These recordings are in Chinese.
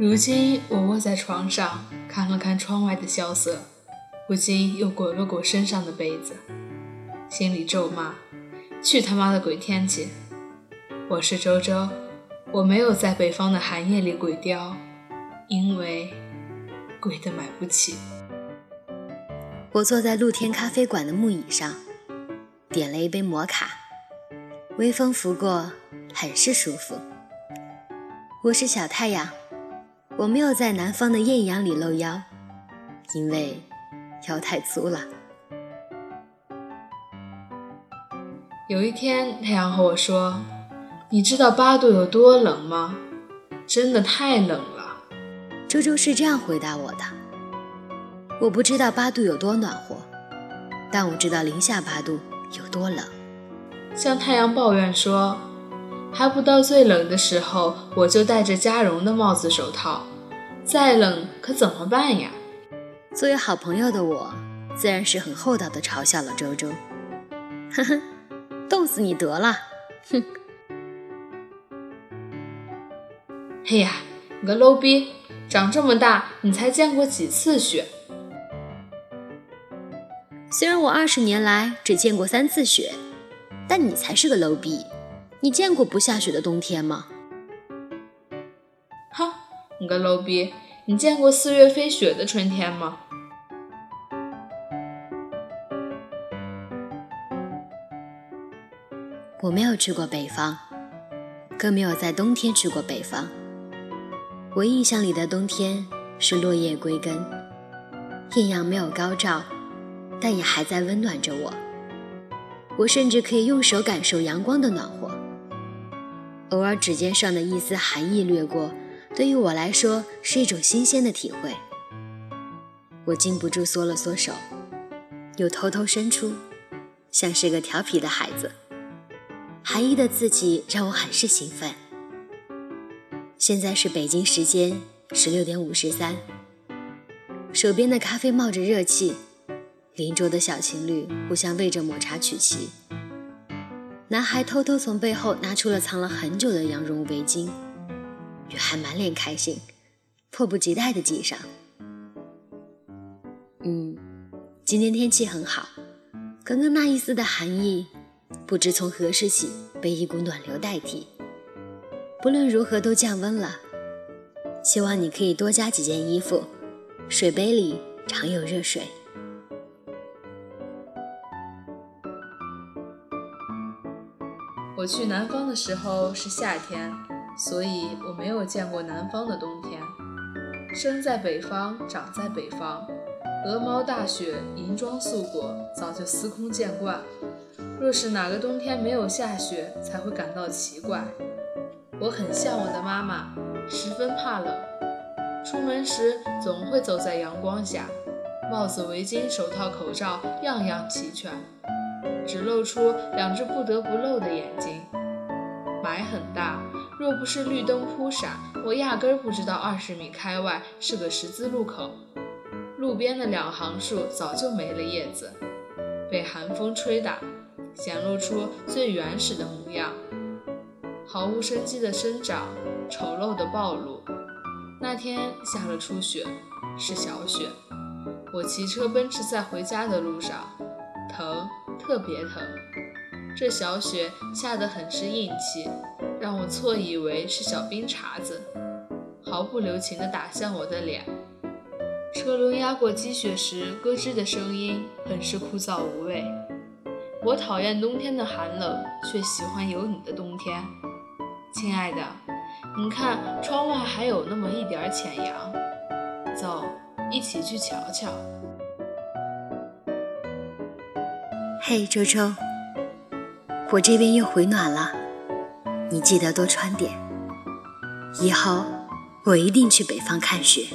如今我卧在床上，看了看窗外的萧瑟，不禁又裹了裹身上的被子，心里咒骂：去他妈的鬼天气！我是周周，我没有在北方的寒夜里鬼雕，因为贵的买不起。我坐在露天咖啡馆的木椅上，点了一杯摩卡，微风拂过，很是舒服。我是小太阳。我没有在南方的艳阳里露腰，因为腰太粗了。有一天，太阳和我说：“你知道八度有多冷吗？真的太冷了。”周周是这样回答我的：“我不知道八度有多暖和，但我知道零下八度有多冷。”向太阳抱怨说。还不到最冷的时候，我就戴着加绒的帽子手套。再冷可怎么办呀？作为好朋友的我，自然是很厚道的嘲笑了周周。呵呵，冻死你得了！哼。嘿呀，你个 low 逼，长这么大你才见过几次雪？虽然我二十年来只见过三次雪，但你才是个 low 逼。你见过不下雪的冬天吗？哈，你个 low 逼！你见过四月飞雪的春天吗？我没有去过北方，更没有在冬天去过北方。我印象里的冬天是落叶归根，艳阳没有高照，但也还在温暖着我。我甚至可以用手感受阳光的暖和。偶尔指尖上的一丝寒意掠过，对于我来说是一种新鲜的体会。我禁不住缩了缩手，又偷偷伸出，像是个调皮的孩子。寒意的自己让我很是兴奋。现在是北京时间十六点五十三，手边的咖啡冒着热气，邻桌的小情侣互相喂着抹茶曲奇。男孩偷偷从背后拿出了藏了很久的羊绒围巾，女孩满脸开心，迫不及待地系上。嗯，今天天气很好，刚刚那一丝的寒意，不知从何时起被一股暖流代替。不论如何都降温了，希望你可以多加几件衣服，水杯里常有热水。我去南方的时候是夏天，所以我没有见过南方的冬天。生在北方，长在北方，鹅毛大雪、银装素裹，早就司空见惯。若是哪个冬天没有下雪，才会感到奇怪。我很像我的妈妈，十分怕冷，出门时总会走在阳光下，帽子、围巾、手套、口罩，样样齐全。只露出两只不得不露的眼睛。霾很大，若不是绿灯扑闪，我压根儿不知道二十米开外是个十字路口。路边的两行树早就没了叶子，被寒风吹打，显露出最原始的模样，毫无生机的生长，丑陋的暴露。那天下了初雪，是小雪。我骑车奔驰在回家的路上，疼。特别疼，这小雪下得很是硬气，让我错以为是小冰碴子，毫不留情地打向我的脸。车轮压过积雪时咯吱的声音，很是枯燥无味。我讨厌冬天的寒冷，却喜欢有你的冬天。亲爱的，你看窗外还有那么一点浅阳，走，一起去瞧瞧。嘿，周周，我这边又回暖了，你记得多穿点。以后我一定去北方看雪。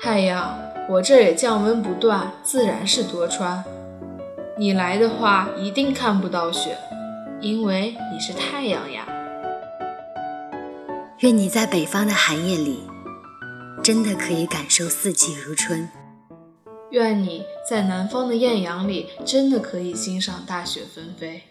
太阳，我这也降温不断，自然是多穿。你来的话，一定看不到雪，因为你是太阳呀。愿你在北方的寒夜里，真的可以感受四季如春。愿你在南方的艳阳里，真的可以欣赏大雪纷飞。